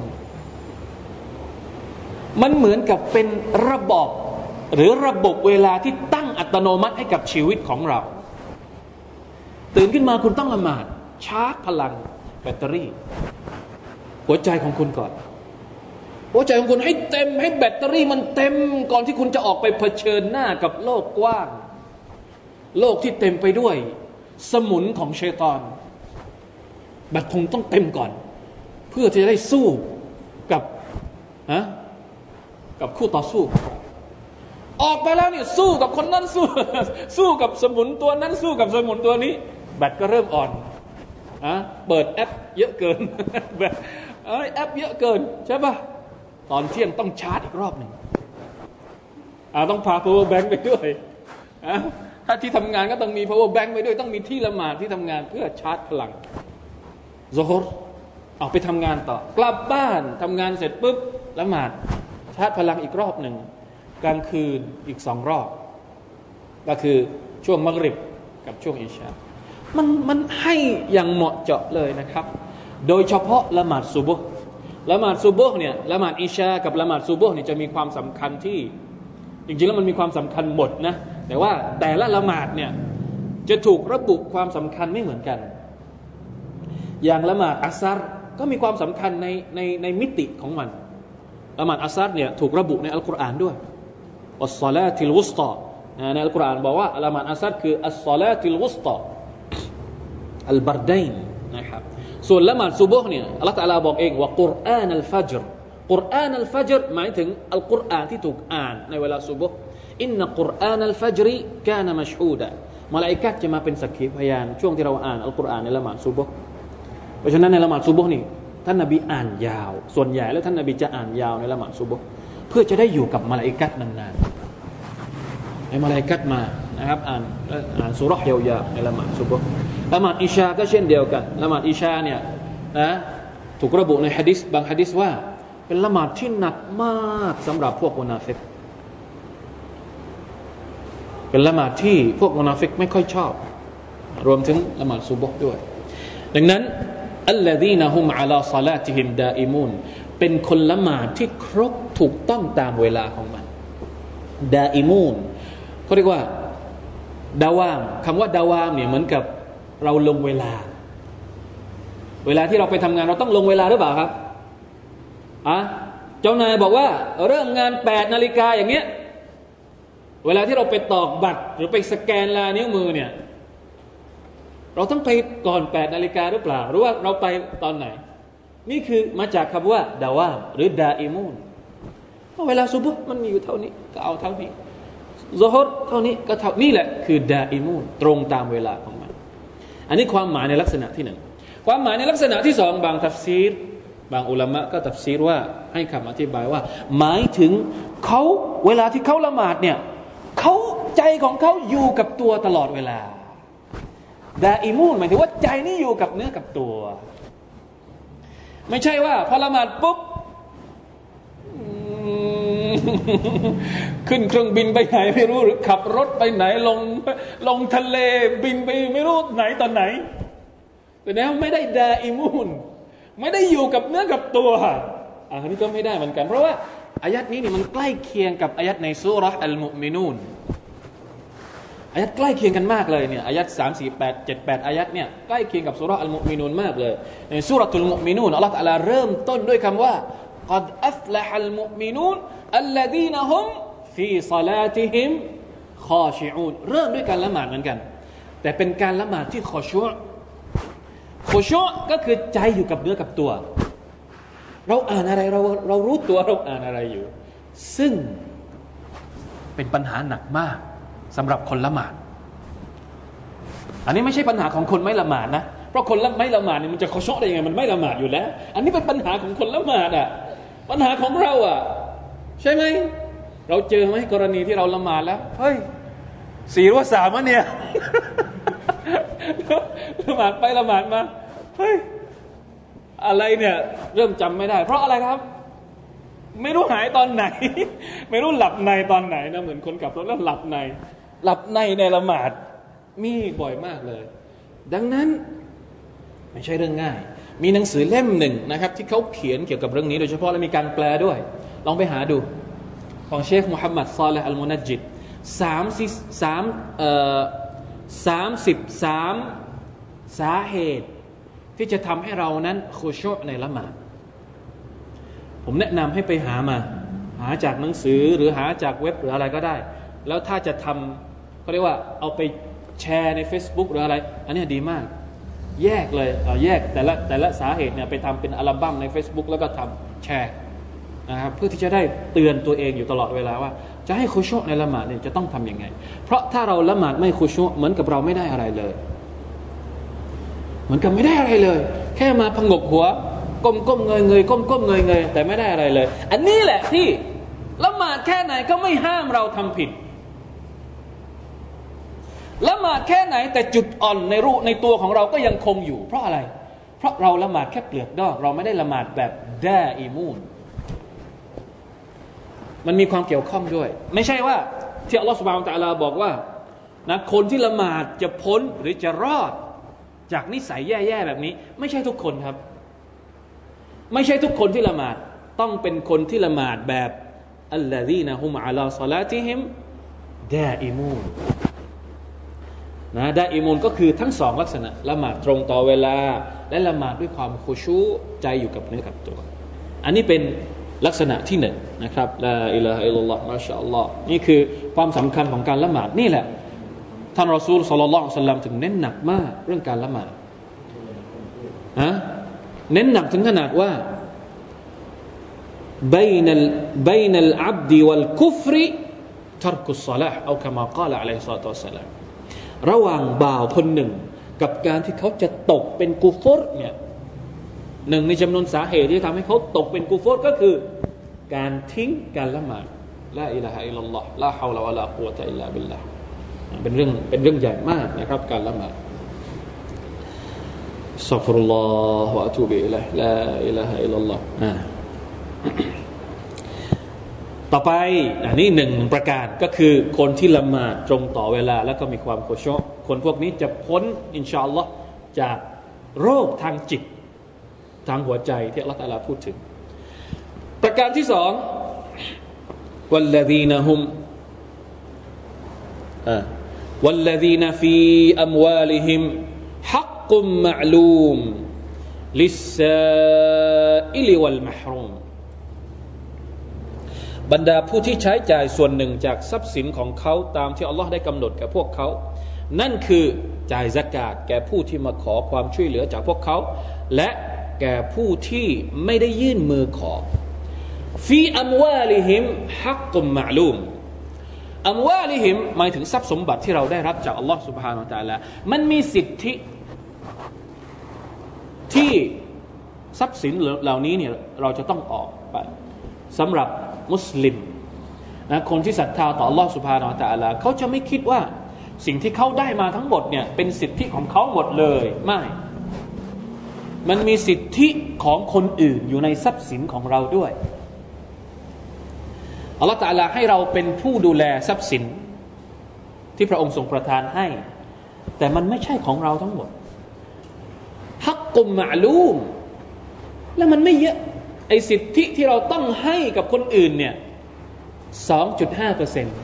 มันเหมือนกับเป็นระบบหรือระบบเวลาที่ตั้งอัตโนมัติให้กับชีวิตของเรา ตื่นขึ้นมาคุณต้องละหมาดชาร์จพลังแบตเตอรี่ หัวใจของคุณก่อน หัวใจของคุณให้เต็มให้แบตเตอรี่มันเต็มก่อนที่คุณจะออกไปเผชิญหน้ากับโลกกว้าง โลกที่เต็มไปด้วย สมุนของเชตอนแบตคงต้องเต็มก่อน เพื่อที่จะได้สู้กับฮะกับคู่ต่อสู้ ออกไปแล้วเนี่ยสู้กับคนนั้นสู้ สู้กับสมุนตัวนั้นสู้กับสมุนตัวนี้ แบตก็เริ่มอ่อนอะเปิดแอปเยอะเกินแบตแอปเยอะเกินใช่ปะ ตอนเที่ยงต้องชาร์จอีกรอบหนึ่งอาต้องพา power bank ไปด้วยถ้าที่ทำงานก็ต้องมี power bank ไปด้วย ต้องมีที่ละหมาดที่ทำงานเพื่อชาร์จพลังโซฮ์ออกไปทำงานต่อ กลับบ้านทำงานเสร็จปุ๊บละหมาดชาร์จพลังอีกรอบหนึ่งกลางคืนอีกสองรอบ ก็คือช่วงมักริบกับช่วงอิชามันมันให้อย่างเหมาะเจาะเลยนะครับ โดยเฉพาะละหมาดซูบุห์ ละหมาดซูบุห์เนี่ยละหมาดอิชากับละหมาดซูบุห์เนี่ยจะมีความสำคัญที่จริงๆแล้วมันมีความสำคัญหมดนะแต่ว่าแต่ละละหมาดเนี่ยจะถูกระบุความสำคัญไม่เหมือนกัน อย่างละหมาดอัสซัรก็มีความสำคัญในในในมิติของมันละหมาดอัสซัรเนี่ยถูกระบุในอัลกุรอานด้วยอัสซาลาติลวุสตาในอัลกุรอานบอกว่าละหมาดอัสซัดคืออัสซาลาติลวุสตาอัลบารดัยนนะครับ ส่วนละหมาดซุบฮ์เนี่ยอัลลอฮฺตะลาบอกเองว่ากุรอานอัลฟัจรกุรอานอัลฟัจรหมายถึงอัลกุรอานที่ถูกอ่านในเวลาซุบฮ์อินนักุรอานอัลฟัจรีกานมัชฮูดะมาลาอิกัดจะมาเป็นสักขีพยาน ช่วงที่เราอ่านอัลกุรอานในละหมาดซุบฮ์เพราะฉะนั้นในละหมาดซุบฮ์นี่ท่านนบีอ่านยาว ส่วนใหญ่แล้วท่านนบีจะอ่านยาวในละหมาดซุบฮ์เพื่อจะได้อยู่กับมาลาอิกัดนานๆให้มาลาอิกัดมา นะครับอ่านอ่านสูเราะฮ์ยาวๆในละหมาดซุบฮ์ละหมาดอิชาก็เช่นเดียวกันละหมาดอิชาเนี่ยนะถูกระบุในฮะดิษบางฮะดิษว่า เป็นละหมาดที่หนักมากสำหรับพวกมุนาฟิกเป็นละหมาดที่พวกมุนาฟิกไม่ค่อยชอบ รวมถึงละหมาดซุบฮ์ด้วย ดังนั้นالذين هم على صلاتهم دائمونเป็นคนละหมาดที่ครบถูกต้องตามเวลาของมันดาอิมูนเขาเรียกว่า ดาวามคำว่าดาวามเนี่ยเหมือนกับเราลงเวลา เวลาที่เราไปทำงานเราต้องลงเวลาหรือเปล่าครับอะเจ้านายบอกว่า เริ่มงานแปดนาฬิกาอย่างเงี้ยเวลาที่เราไปตอกบัตร หรือไปสแกนลายนิ้วมือเนี่ย เราต้องไปก่อนแปดนาฬิกาหรือเปล่า หรือว่าเราไปตอนไหน นี่คือมาจากคำว่าدوامหรือدائمونเวลาซุบฮ์มันมีอยู่เท่านี้ก็เอาเท่านี้ ซฮรเท่านี้ก็เท่านี้นี่แหละคือدائمونตรงตามเวลาของมัน อันนี้ความหมายในลักษณะที่หนึ่งความหมายในลักษณะที่สองบางทัฟซีร บางอุลามะก็ตัฟซีรว่าให้คำอธิบายว่า หมายถึงเขาเวลาที่เขาละหมาดเนี่ยเขาใจของเขาอยู่กับตัวตลอดเวลาดาอิมูนหมายถึงว่าใจนี่อยู่กับเนื้อกับตัว ไม่ใช่ว่าพอละหมาดปุ๊บ ขึ้นเครื่องบินไปไหนไม่รู้หรือขับรถไปไหนลงลงทะเลบินไปไม่รู้ไหนตอนไหนแต่แล้วไม่ได้ดาอิมูนไม่ได้อยู่กับเนื้อกับตัวอันนี้ก็ไม่ได้เหมือนกัน เพราะว่าอายัดนี้นี่มันใกล้เคียงกับอายัดในสุรษอัลมุมินูนอายัดใกล้เคียงกันมากเลยเนี่ยอายัดสามสี่แปดเจ็ดแปดอายัดเนี่ยใกล้เคียงกับสุรอัลมุมินูนมากเลยในสุรตุลมุมินูนอัลลอฮฺตะลาเริ่มต้นด้วยคำว่า قد أفلح المؤمنون الذين هم في صلاتهم خاشعون เริ่มด้วยการละหมาดเหมือนกัน แต่เป็นการละหมาดที่ขอชัวขอชัวก็คือใจอยู่กับเนื้อกับตัว เราอ่านอะไรเราเรารู้ตัวเราอ่านอะไรอยู่ ซึ่งเป็นปัญหาหนักมากสำหรับคนละหมาด อันนี้ไม่ใช่ปัญหาของคนไม่ละหมาดนะ เพราะคนละไม่ละหมาดเนี่ยมันจะขอชอได้ยังไงมันไม่ละหมาดอยู่แล้ว อันนี้เป็นปัญหาของคนละหมาดอ่ะ ปัญหาของเราอะ ใช่ไหม เราเจอไหมกรณีที่เราละหมาดแล้ว เฮ้ยสี่หรือว่าสามวะเนี่ยละหมาดไปละหมาดมาเฮ้ยอะไรเนี่ย เริ่มจำไม่ได้ เพราะอะไรครับ ไม่รู้หายตอนไหน ไม่รู้หลับในตอนไหนนะเหมือนคนขับรถแล้วหลับใน หลับในในละหมาดมีบ่อยมากเลย ดังนั้น ไม่ใช่เรื่องง่าย มีหนังสือเล่มหนึ่งนะครับที่เขาเขียนเกี่ยวกับเรื่องนี้โดยเฉพาะและมีการแปลด้วย ลองไปหาดู ของเชคมุฮัมมัดซอลและอัลมุนัจิดสามสิสามเอ่อสามสิบสามสาเหตุ ที่จะทำให้เรานั้นโคชอในละหมาดผมแนะนำให้ไปหามา หาจากหนังสือหรือหาจากเว็บหรืออะไรก็ได้ แล้วถ้าจะทำเขาเรียกว่าเอาไปแชร์ใน Facebook หรืออะไร อันนี้ดีมาก แยกเลยเอาแยกแต่ละแต่ละสาเหตุเนี่ยไปทำเป็นอัลบั้มใน Facebook แล้วก็ทำแชร์นะครับเพื่อที่จะได้เตือนตัวเองอยู่ตลอดเวลาว่า จะให้คุชชในละหมาดเนี่ยจะต้องทํำยังไง เพราะถ้าเราละหมาดไม่คุชชเหมือนกับเราไม่ได้อะไรเลย เหมือนกับไม่ได้อะไรเลย แค่มาพงกหัวก้มก้มเงยเงยก้มก้มเงยเงยแต่ไม่ได้อะไรเลย อันนี้แหละที่ละหมาดแค่ไหนก็ไม่ห้ามเราทำผิด ละหมาดแค่ไหนแต่จุดอ่อนในรูในตัวของเราก็ยังคงอยู่ เพราะอะไร เพราะเราละหมาดแค่เปลือกนอก เราไม่ได้ละหมาดแบบดาอิมูนมันมีความเกี่ยวข้องด้วย ไม่ใช่ว่าที่อัลลอฮฺสุบานตะลาบอกว่านะคนที่ละหมาดจะพ้นหรือจะรอด จากนิสัยแย่ๆแบบนี้ ไม่ใช่ทุกคนครับ ไม่ใช่ทุกคนที่ละหมาดต้องเป็นคนที่ละหมาดแบบอัลลอฮีนะฮุมอัลาซาลาติฮิมดาอิมูน นะดาอิมูนก็คือทั้งสองลักษณะละหมาดตรงต่อเวลา และละหมาดด้วยความคุชูใจอยู่กับเนื้อกับตัว อันนี้เป็นลักษณะที่หนึ่งนะครับลาอิลาฮะอิลลัลลอฮ์มาชาอัลลอฮ์นี่คือความสำคัญของการละหมาดนี่แหละท่านรอซูลสุลลัลสัลลัมถึงเน้นหนักมากเรื่องการละหมาดฮะเน้นหนักถึงขนาดว่า بين ال بين العبد والكفر ترك الصلاة أو كما قال عليه الصلاة والسلام ระหว่างบ่าวคนหนึ่ง กับการที่เขาจะตกเป็นกูฟอรเนี่ยหนึ่งในจำนวนสาเหตุที่ทำให้เขาตกเป็นกูฟอรก็คือ การทิ้งการละหมาดلا إله إلا الله لا حول ولا قوة إلا باللهเป็นเรื่องเป็นเรื่องใหญ่มากนะครับ การละหมาดأستغفر الله وأتوب إليه لا إله إلا اللهอ่า ต่อไปอันนี้หนึ่งประการก็คือคนที่ละหมาดตรงต่อเวลา แล้วก็มีความخشوعคนพวกนี้จะพ้นإن شاء اللهจากโรคทางจิต ทางหัวใจที่อัลลอฮ์ตาลาพูดถึง ประการที่สองوالذين هم والذين في أموالهم حق معلوم للسائل والمحروم บรรดาผู้ที่ใช้จ่ายส่วนหนึ่งจากทรัพย์สินของเขาตามที่อัลลอฮ์ได้กำหนดแก่พวกเขา นั่นคือจ่ายสกาดแก่ผู้ที่มาขอความช่วยเหลือจากพวกเขา และแก่ผู้ที่ไม่ได้ยื่นมือขอฟีอัมวาลิฮิมฮักกุมมะลูมอัมวาลิฮิมหมายถึงทรัพย์สมบัติที่เราได้รับจากอัลลอฮ์ سبحانه และ تعالى มันมีสิทธิที่ทรัพย์สินเหล่านี้เนี่ยเราจะต้องออกไปสำหรับ มุสลิมนะคนที่ศรัทธาต่อ Allah سبحانه และ تعالى เขาจะไม่คิดว่าสิ่งที่เขาได้มาทั้งหมดเนี่ยเป็นสิทธิของเขาหมดเลยไม่ มันมีสิทธิของคนอื่นอยู่ในทรัพย์สินของเราด้วยอัลลอฮฺตาลาให้เราเป็นผู้ดูแลทรัพย์สิน ที่พระองค์ทรงประทานให้ แต่มันไม่ใช่ของเราทั้งหมดฮักกุมมาลูมแล้วมันไม่เยอะ ไอสิทธิที่เราต้องให้กับคนอื่นเนี่ยสองจุดห้าเปอร์เซ็นต์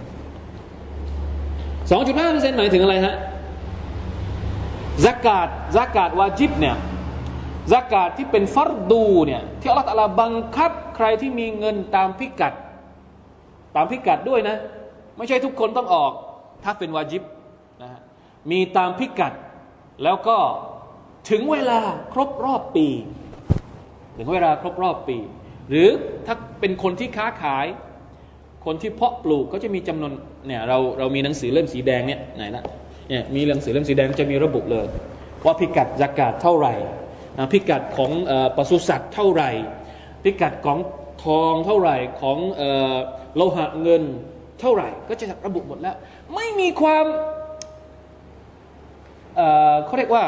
สองจุดห้าเปอร์เซ็นต์หมายถึงอะไรฮะซักาดซักาดวาจิบเนี่ยซักาดที่เป็นฟัรดูเนี่ยที่อัลลอฮฺตะลาบังคับใครที่มีเงินตามพิกัด ตามพิกัดด้วยนะ ไม่ใช่ทุกคนต้องออก ถ้าเป็นวาจิบนะฮะมีตามพิกัด แล้วก็ถึงเวลาครบรอบปี ถึงเวลาครบรอบปี หรือถ้าเป็นคนที่ค้าขาย คนที่เพาะปลูกก็จะมีจำนวนเนี่ยเราเรามีหนังสือเล่มสีแดงเนี่ยไหนละเนี่ยมีหนังสือเล่มสีแดงจะมีระบุเลย ว่าพิกัดจักาศเท่าไหร่พิกัดของปศุสัตว์เท่าไหร่ พิกัดของทองเท่าไหร่ของโลหะเงินเท่าไหร่ ก็จะระบุหมดแล้ว ไม่มีความเขาเรียกว่า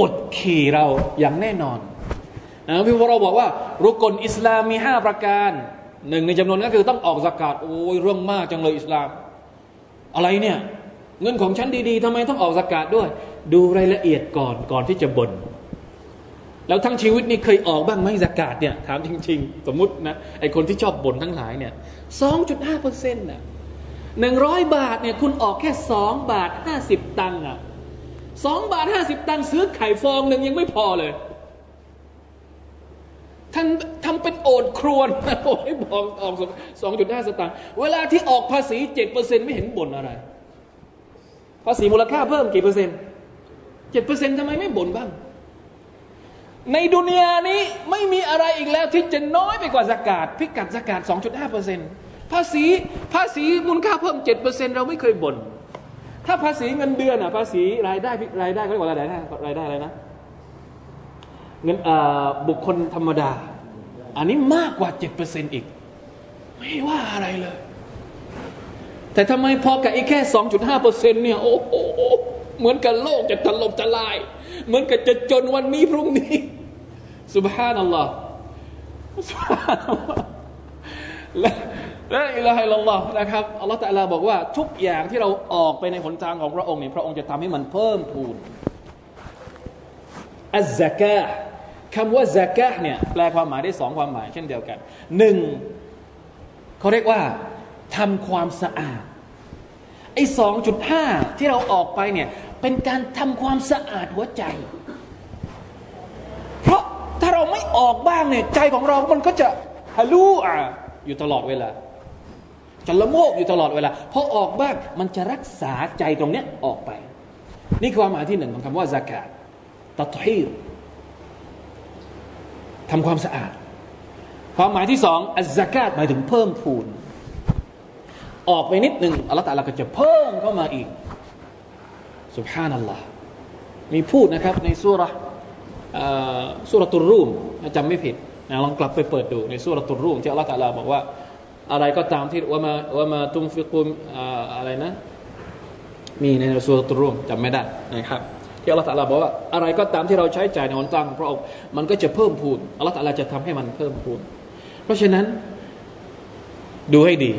กดขี่เราอย่างแน่นอน นะพี่พเราบอกว่า รุกลอิสลามมีห้าประการหนึ่งในจำนวนก็คือต้องออกสกาดโอ้ยเรื่องมากจังเลยอิสลาม อะไรเนี่ย เงินของฉันดีๆทำไมต้องออกสกาดด้วย ดูรายละเอียดก่อนก่อนที่จะบน่นแล้วทั้งชีวิตนี้เคยออกบ้างไหมสกาดเนี่ยถามจริง ๆ สมมตินะไอคนที่ชอบบ่นทั้งหลายเนี่ยสองจุดห้าเปอร์เซ็นต์น่ะหนึ่งร้อยบาทเนี่ยคุณออกแค่สองบาทห้าสิบตังค์อะสองบาทห้าสิบตังค์ซื้อไข่ฟองหนึ่งยังไม่พอเลย ท่านทำเป็นโอดครวนนะโอ้ยบอกออกสองจุดห้าสตางค์เวลาที่ออกภาษีเจ็ดเปอร์เซ็นไม่เห็นบ่นอะไร ภาษีมูลค่าเพิ่มกี่เปอร์เซ็นต์เจ็ดเปอร์เซ็นต์ทำไมไม่บ่นบ้าง ในดุนยานี้ไม่มีอะไรอีกแล้วที่จะน้อยไปกว่าสกาดพิกัดสกาดสองจุดห้าเปอร์เซ็นต์ภาษีภาษีมูลค่าเพิ่มเจ็ดเปอร์เซ็นต์เราไม่เคยบ่นถ้าภาษีเงินเดือนอะภาษีรายได้รายได้เขาเรียกว่ารายได้รายได้อะไรนะ เงินบุคคลธรรมดา อันนี้มากกว่าเจ็ดเปอร์เซ็นต์อีก ไม่ว่าอะไรเลย แต่ทำไมพอกับอีกแค่สองจุดห้าเปอร์เซ็นต์เนี่ยโอ้โหเหมือนกับโลกจะถล่มทลาย เหมือนกับจะจนวันนี้พรุ่งนี้สุบฮานัลลอฮ์สุบฮานัลลอฮ์และและอิละฮิลลอฮ์นะครับอัลลอฮฺตะลาบอกว่าทุกอย่างที่เราออกไปในหนทางของพระองค์เนี่ยพระองค์จะทำให้มันเพิ่มพูน อัซากะคำว่า z a k ะเนี่ยแปลความหมายได้สองความหมายเช่นเดียวกันหนึ่งเขาเรียกว่าทำความสะอาดไอ้สองจุดห้าที่เราออกไปเนี่ยเป็นการทำความสะอาดหัวใจ เพราะถ้าเราไม่ออกบ้างเนี่ยใจของเรา มันก็จะฮาลูอะอยู่ตลอดเวลาจะละโมกอยู่ตลอดเวลาพอออกบ้างมันจะรักษาใจตรงเนี้ยออกไป นี่คือความหมายที่หนึ่งของคำว่า z a k ะ ตัตฮีรทำความสะอาด ความหมายที่สองอัซากาตหมายถึงเพิ่มพูน ออกไปนิดหนึ่งอัลลอฮฺตะลาก็จะเพิ่มเข้ามาอีกสุบฮานัลลอฮ์มีพูดนะครับในสุรสุรตุรูมจำไม่ผิดนะลองกลับไปเปิดดูในสุรตุรูมที่อัลลอฮฺตะลาบอกว่า อะไรก็ตามที่ว่ามาว่ามาตุมฟิกุมอะไรนะ มีในสุรตุรูมจำไม่ได้นะครับ ที่อัลลอฮฺตะลาบอกว่าอะไรก็ตามที่เราใช้จ่ายในหนทางขพระองค์มันก็จะเพิ่มพูนอัลลอฮฺตะลาจะทำให้มันเพิ่มพูน เพราะฉะนั้นดูให้ดี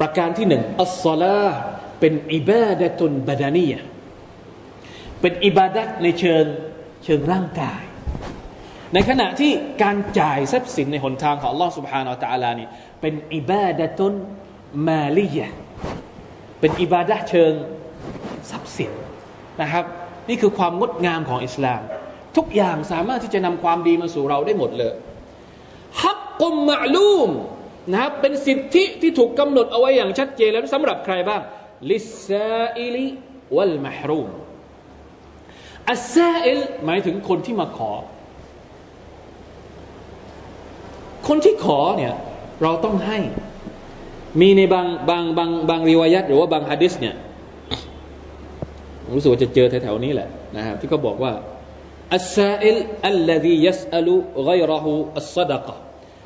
ประการที่หนึ่งอัลสลาเป็นอิบาดะตุนบาดานียเป็นอิบาดะในเชิงเชิงร่างกาย ในขณะที่การจ่ายทรัพย์สินในหนทางของอัลลอฮฺสุบฮานาอัลตะลานี่เป็นอิบาดะตุนมาลียะเป็นอิบาดะเชิงทรัพย์สินนะครับ นี่คือความงดงามของอิสลาม ทุกอย่างสามารถที่จะนำความดีมาสู่เราได้หมดเลยฮักกุมมะลูมนะครับเป็นสิทธิที่ถูกกำหนดเอาไว้อย่างชัดเจนแล้วสำหรับใครบ้างลิซาอิลิวัลมหรูมอัซซาอิลหมายถึงคนที่มาขอ คนที่ขอเนี่ยเราต้องให้ มีในบางบางบางบางริวายัตหรือว่าบางฮะดิษเนี่ย รู้สึกว่าจะเจอแถวๆนี้แหละนะครับที่เขาบอกว่าอัสซาอิลอัลลดียัสอัลุไกรหูอัสซดะกะ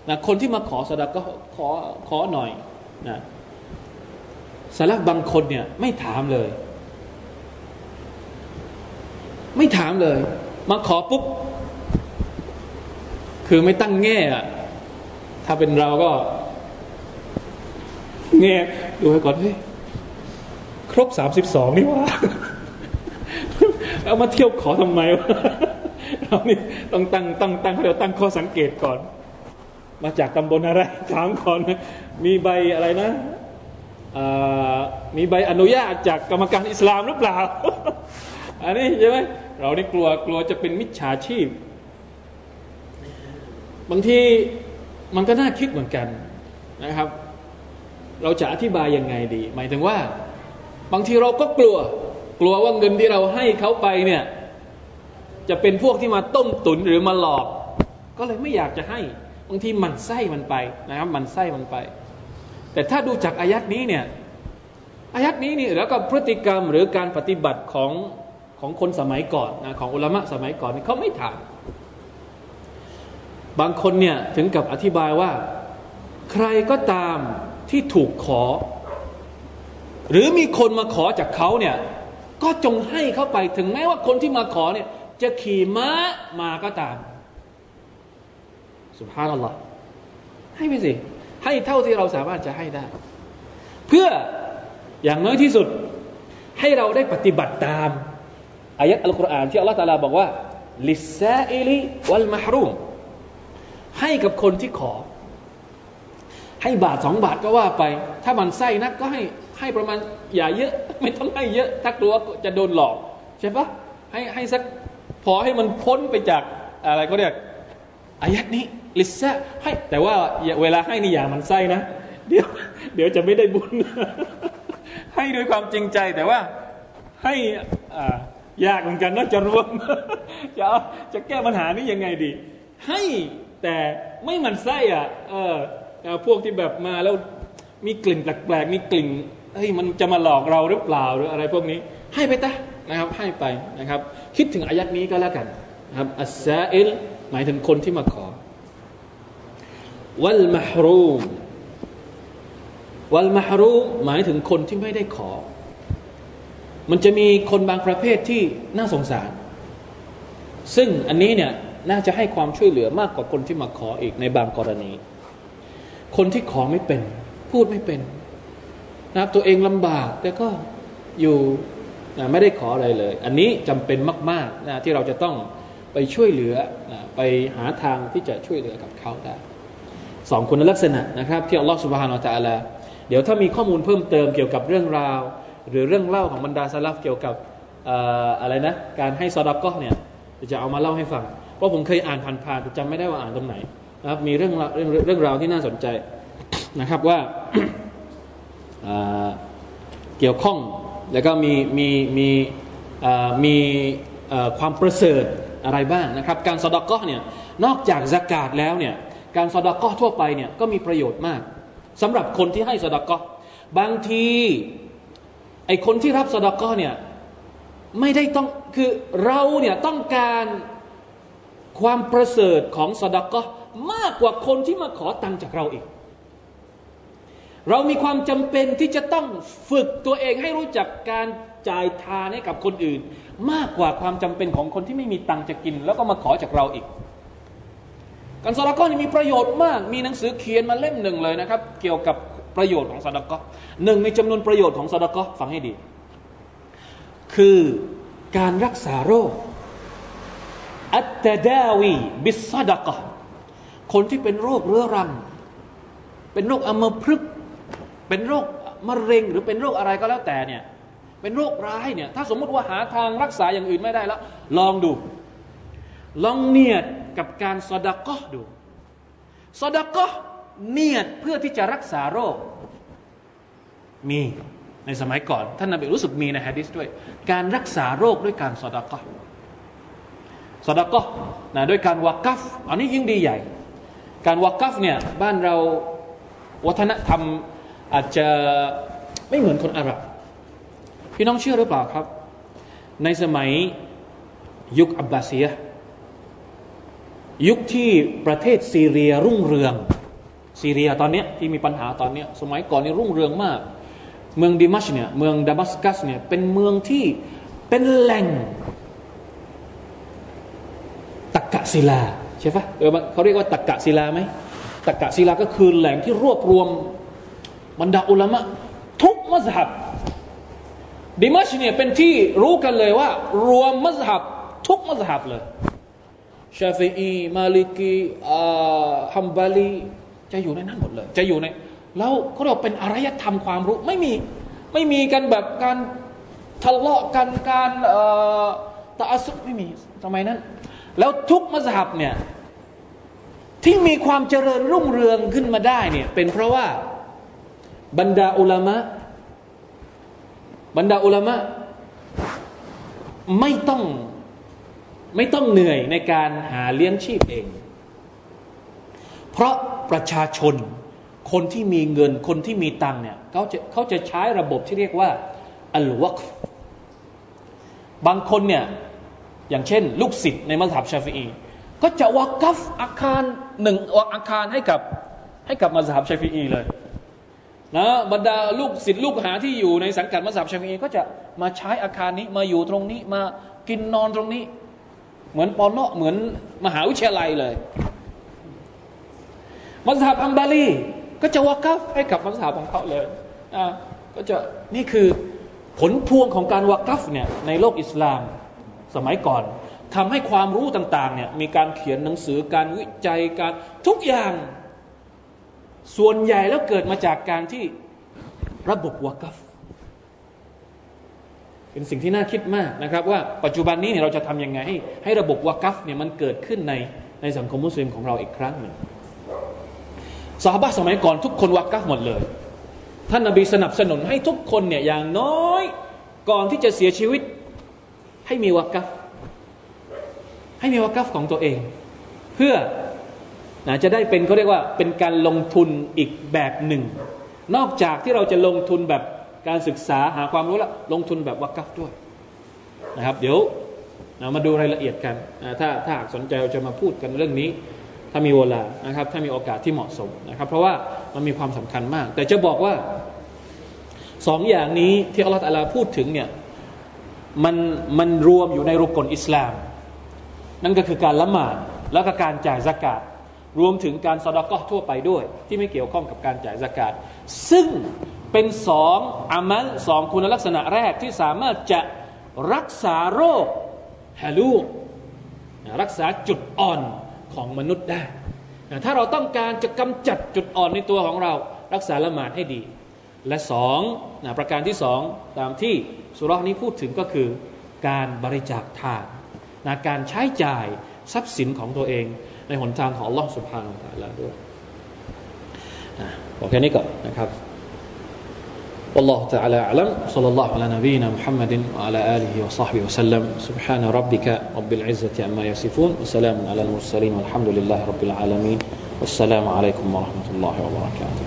นะคนที่มาขอสดะก็ขอขอหน่อยนะสาระบางคนเนี่ยไม่ถามเลย ไม่ถามเลย มาขอปุ๊บ คือไม่ตั้งแง่อะถ้าเป็นเราก็ แง่ดูให้ก่อนเฮ้ยครบสามสิบสองนี่ว่า เอามาเที่ยวขอทำไมวะเรานี่ต้องตั้งตั้งตั้งเขาเดี๋ยวตั้งข้อสังเกตก่อน มาจากตำบลอะไรถามก่อนมีใบอะไรนะมีใบอนุญาตจากกรรมการอิสลามหรือเปล่า อันนี้ใช่ไหมเรานี่กลัวกลัวจะเป็นมิจฉาชีพ บางทีมันก็น่าคิดเหมือนกันนะครับ เราจะอธิบายยังไงดี หมายถึงว่า บางทีเราก็กลัว กลัวว่าเงินที่เราให้เขาไปเนี่ย จะเป็นพวกที่มาต้มตุนหรือมาหลอก ก็เลยไม่อยากจะให้บางทีมันไส้มันไปนะครับมันไส้มันไป แต่ถ้าดูจากอายัดนี้เนี่ยอายัดนี้นี่แล้วก็พฤติกรรมหรือการปฏิบัติของของคนสมัยก่อนนะของอุลามะสมัยก่อนเขาไม่ถามบางคนเนี่ยถึงกับอธิบายว่า ใครก็ตามที่ถูกขอ หรือมีคนมาขอจากเขาเนี่ย ก็จงให้เขาไปถึงแม้ว่าคนที่มาขอเนี่ย จะขี่ม้ามาก็ตามสุภาพนัลลอฮ์ให้ไปสิ ให้เท่าที่เราสามารถจะให้ได้ เพื่ออย่างน้อยที่สุด ให้เราได้ปฏิบัติตามอายัดอัลกุรอานที่อัลลอฮฺตาลาบอกว่าลิซาอิลิวัลมหรูมให้กับคนที่ขอ ให้บาทสองบาทก็ว่าไป ถ้ามันไส้นักก็ให้ ให้ประมาณอย่าเยอะ ไม่ต้องให้เยอะ ถ้ากลัวจะโดนหลอกใช่ปะให้ให้สักพอให้มันพ้นไปจากอะไรก็เรียกอายัดนี้ลิซาให้แต่ว่าเวลาให้นี่อย่ามันไส้นะ เดี๋ยวเดี๋ยวจะไม่ได้บุญ ให้ด้วยความจริงใจแต่ว่าให้ยากเหมือนกันนะจะรวมจะจะแก้ปัญหานี้ยังไงดี ให้แต่ไม่มันไส้อะเออพวกที่แบบมาแล้วมีกลิ่นแปลกๆมีกลิ่น เฮ้ยมันจะมาหลอกเราหรือเปล่าหรืออะไรพวกนี้ ให้ไปตะนะครับ ให้ไปนะครับ คิดถึงอายัดนี้ก็แล้วกันนะครับอัสซาอิลหมายถึงคนที่มาขอ วัลมหรูมวัลมาฮรูหมายถึงคนที่ไม่ได้ขอ มันจะมีคนบางประเภทที่น่าสงสาร ซึ่งอันนี้เนี่ยน่าจะให้ความช่วยเหลือมากกว่าคนที่มาขออีกในบางกรณี คนที่ขอไม่เป็น พูดไม่เป็น นะตัวเองลำบาก แต่ก็อยู่นะไม่ได้ขออะไรเลย อันนี้จำเป็นมากๆนะที่เราจะต้องไปช่วยเหลือนะไปหาทางที่จะช่วยเหลือกับเขาได้สองคุณลักษณะนะครับ ที่อัลลอฮฺสุบฮานาอัลลอฮเดี๋ยวถ้ามีข้อมูลเพิ่มเติมเกี่ยวกับเรื่องราว หรือเรื่องเล่าของบรรดาสลับเกี่ยวกับอะไรนะการให้ซอดักก็เนี่ยจะเอามาเล่าให้ฟังเพราะผมเคยอ่านผ่านๆแต่จำไม่ได้ว่าอ่านตรงไหนนะครับมีเรื่องเรื่องเรื่องราวที่น่าสนใจนะครับว่า เกี่ยวข้อง แล้วก็มีมีมีมีความประเสริฐอะไรบ้างนะครับ การสอดก็เนี่ยนอกจากสกาดแล้วเนี่ยการสอดก็ทั่วไปเนี่ยก็มีประโยชน์มากสำหรับคนที่ให้สอดกบางทีไอคนที่รับสอดกเนี่ยไม่ได้ต้องคือเราเนี่ยต้องการความประเสริฐของสอดกมากกว่าคนที่มาขอตังค์จากเราอีก เรามีความจำเป็นที่จะต้องฝึกตัวเองให้รู้จักการจ่ายทานให้กับคนอื่น มากกว่าความจำเป็นของคนที่ไม่มีตังค์จะกิน แล้วก็มาขอจากเราอีก การสดก้อนี่มีประโยชน์มาก มีหนังสือเขียนมาเล่มหนึ่งเลยนะครับ เกี่ยวกับประโยชน์ของสดก้อหนึ่งในจำนวนประโยชน์ของสดก้อฟังให้ดี คือการรักษาโรค التداوي بالصدقة คนที่เป็นโรคเรื้อรัง เป็นโรคอัมพฤกษ์ เป็นโรคมะเร็งหรือเป็นโรคอะไรก็แล้วแต่เนี่ย เป็นโรคร้ายเนี่ย ถ้าสมมติว่าหาทางรักษาอย่างอื่นไม่ได้แล้ว ลองดู ลองเนียดกับการสดกะดูสดกะเนียดเพื่อที่จะรักษาโรค มีในสมัยก่อน ท่านนบีรู้สึกมีในฮะดิษด้วย การรักษาโรคด้วยการสดกะสดกะนะด้วยการวักัฟอันนี้ยิ่งดีใหญ่ การวักัฟเนี่ยบ้านเราวัฒนธรรม อาจจะไม่เหมือนคนอาหรับ พี่น้องเชื่อหรือเปล่าครับ ในสมัยยุคอับบาซียยุคที่ประเทศซีเรียรุ่งเรือง ซีเรียตอนนี้ที่มีปัญหาตอนนี้สมัยก่อนนี่รุ่งเรืองมาก เมืองดิมัชเนี่ยเมืองดามัสกัสเนี่ยเป็นเมืองที่เป็นแหล่งตักกะศิลาใช่ปะเออเขาเรียกว่าตักกะศิลาไหมตักกะศิลาก็คือแหล่งที่รวบรวม บรรดาอุลามะทุกมัสฮับดิมัชเนี่ยเป็นที่รู้กันเลยว่า รวมมัสฮับทุกมัสฮับเลยชาฟีอีมาลิกีฮัมบาลีจะอยู่ในนั้นหมดเลย จะอยู่ใน แล้วเขาเราเป็นอารยธรรมความรู้ไม่มีไม่มีกันแบบการทะเลาะกันการตะอสุไม่มีทำไมนั้น แล้วทุกมัสฮับเนี่ยที่มีความเจริญรุ่งเรืองขึ้นมาได้เนี่ยเป็นเพราะว่า บรรดาอุลามะ บรรดาอุลามะ ไม่ต้องไม่ต้องเหนื่อยในการหาเลี้ยงชีพเอง เพราะประชาชนคนที่มีเงินคนที่มีตังเนี่ยเขาจะเขาจะใช้ระบบที่เรียกว่าอัลวักบางคนเนี่ยอย่างเช่น ลูกศิษย์ในมัสยิดชาฟีก็จะวักฟอาคารหนึ่งอาคารให้กับให้กับมัสยิดชาฟีเลย นะบรรดาลูกศิษย์ลูกหาที่อยู่ในสังกัดมัสยิดชาฟีก็จะมาใช้อาคารนี้มาอยู่ตรงนี้มากินนอนตรงนี้ เหมือนปอนเนาะเหมือนมหาวิทยาลัยเลย มัสยิดอัมบาลีก็จะวักัฟให้กับมัสยิดของเขาเลยอ่าก็จะนี่คือผลพวงของการวักัฟเนี่ยในโลกอิสลามสมัยก่อนทำให้ความรู้ต่างๆเนี่ยมีการเขียนหนังสือการวิจัยการทุกอย่าง ส่วนใหญ่แล้วเกิดมาจากการที่ระบบวากัฟเป็นสิ่งที่น่าคิดมากนะครับ ว่าปัจจุบันนี้เนี่ยเราจะทำยังไง ให้ให้ระบบวากัฟเนี่ยมันเกิดขึ้นในในสังคมมุสลิมของเราอีกครั้งหนึ่งสาบะสมัยก่อนทุกคนวากัฟหมดเลย ท่านนบีสนับสนุนให้ทุกคนเนี่ยอย่างน้อย ก่อนที่จะเสียชีวิต ให้มีวากัฟให้มีวากัฟของตัวเอง เพื่อ นะจะได้เป็นเขาเรียกว่าเป็นการลงทุนอีกแบบหนึ่ง นอกจากที่เราจะลงทุนแบบการศึกษาหาความรู้และลงทุนแบบวักัฟด้วยนะครับ เดี๋ยวนะมาดูรายละเอียดกันนะถ้าถ้าหากสนใจเราจะมาพูดกันเรื่องนี้ ถ้ามีเวลานะครับ ถ้ามีโอกาสที่เหมาะสมนะครับ เพราะว่ามันมีความสำคัญมาก แต่จะบอกว่าสองอย่างนี้ที่อัลลอฮฺตะลาพูดถึงเนี่ยมันมันรวมอยู่ในรุกลอิสลาม นั่นก็คือการละหมาดแล้วก็การจ่ายสกาด รวมถึงการสดก็ทั่วไปด้วย ที่ไม่เกี่ยวข้องกับการจ่ายสกาดซึ่งเป็นสองอามัลสองคุณลักษณะแรกที่สามารถจะรักษาโรคฮาลูรักษาจุดอ่อนของมนุษย์ได้ ถ้าเราต้องการจะกำจัดจุดอ่อนในตัวของเรา รักษาละหมาดให้ดี และสองประการที่สองตามที่สุรานี้พูดถึงก็คือการบริจาคทานการใช้จ่ายทรัพย์สินของตัวเอง ในหนทางของ Allah سبحانه และ تعالى ด้วยบอกแค่นี้ก่อนนะครับ والله تعالى أعلم صلى الله على نبينا محمد وعلى آله وصحبه وسلم سبحان ربك رب العزة عما يصفون وسلام على المرسلين والحمد لله رب العالمين والسلام عليكم ورحمة الله وبركاته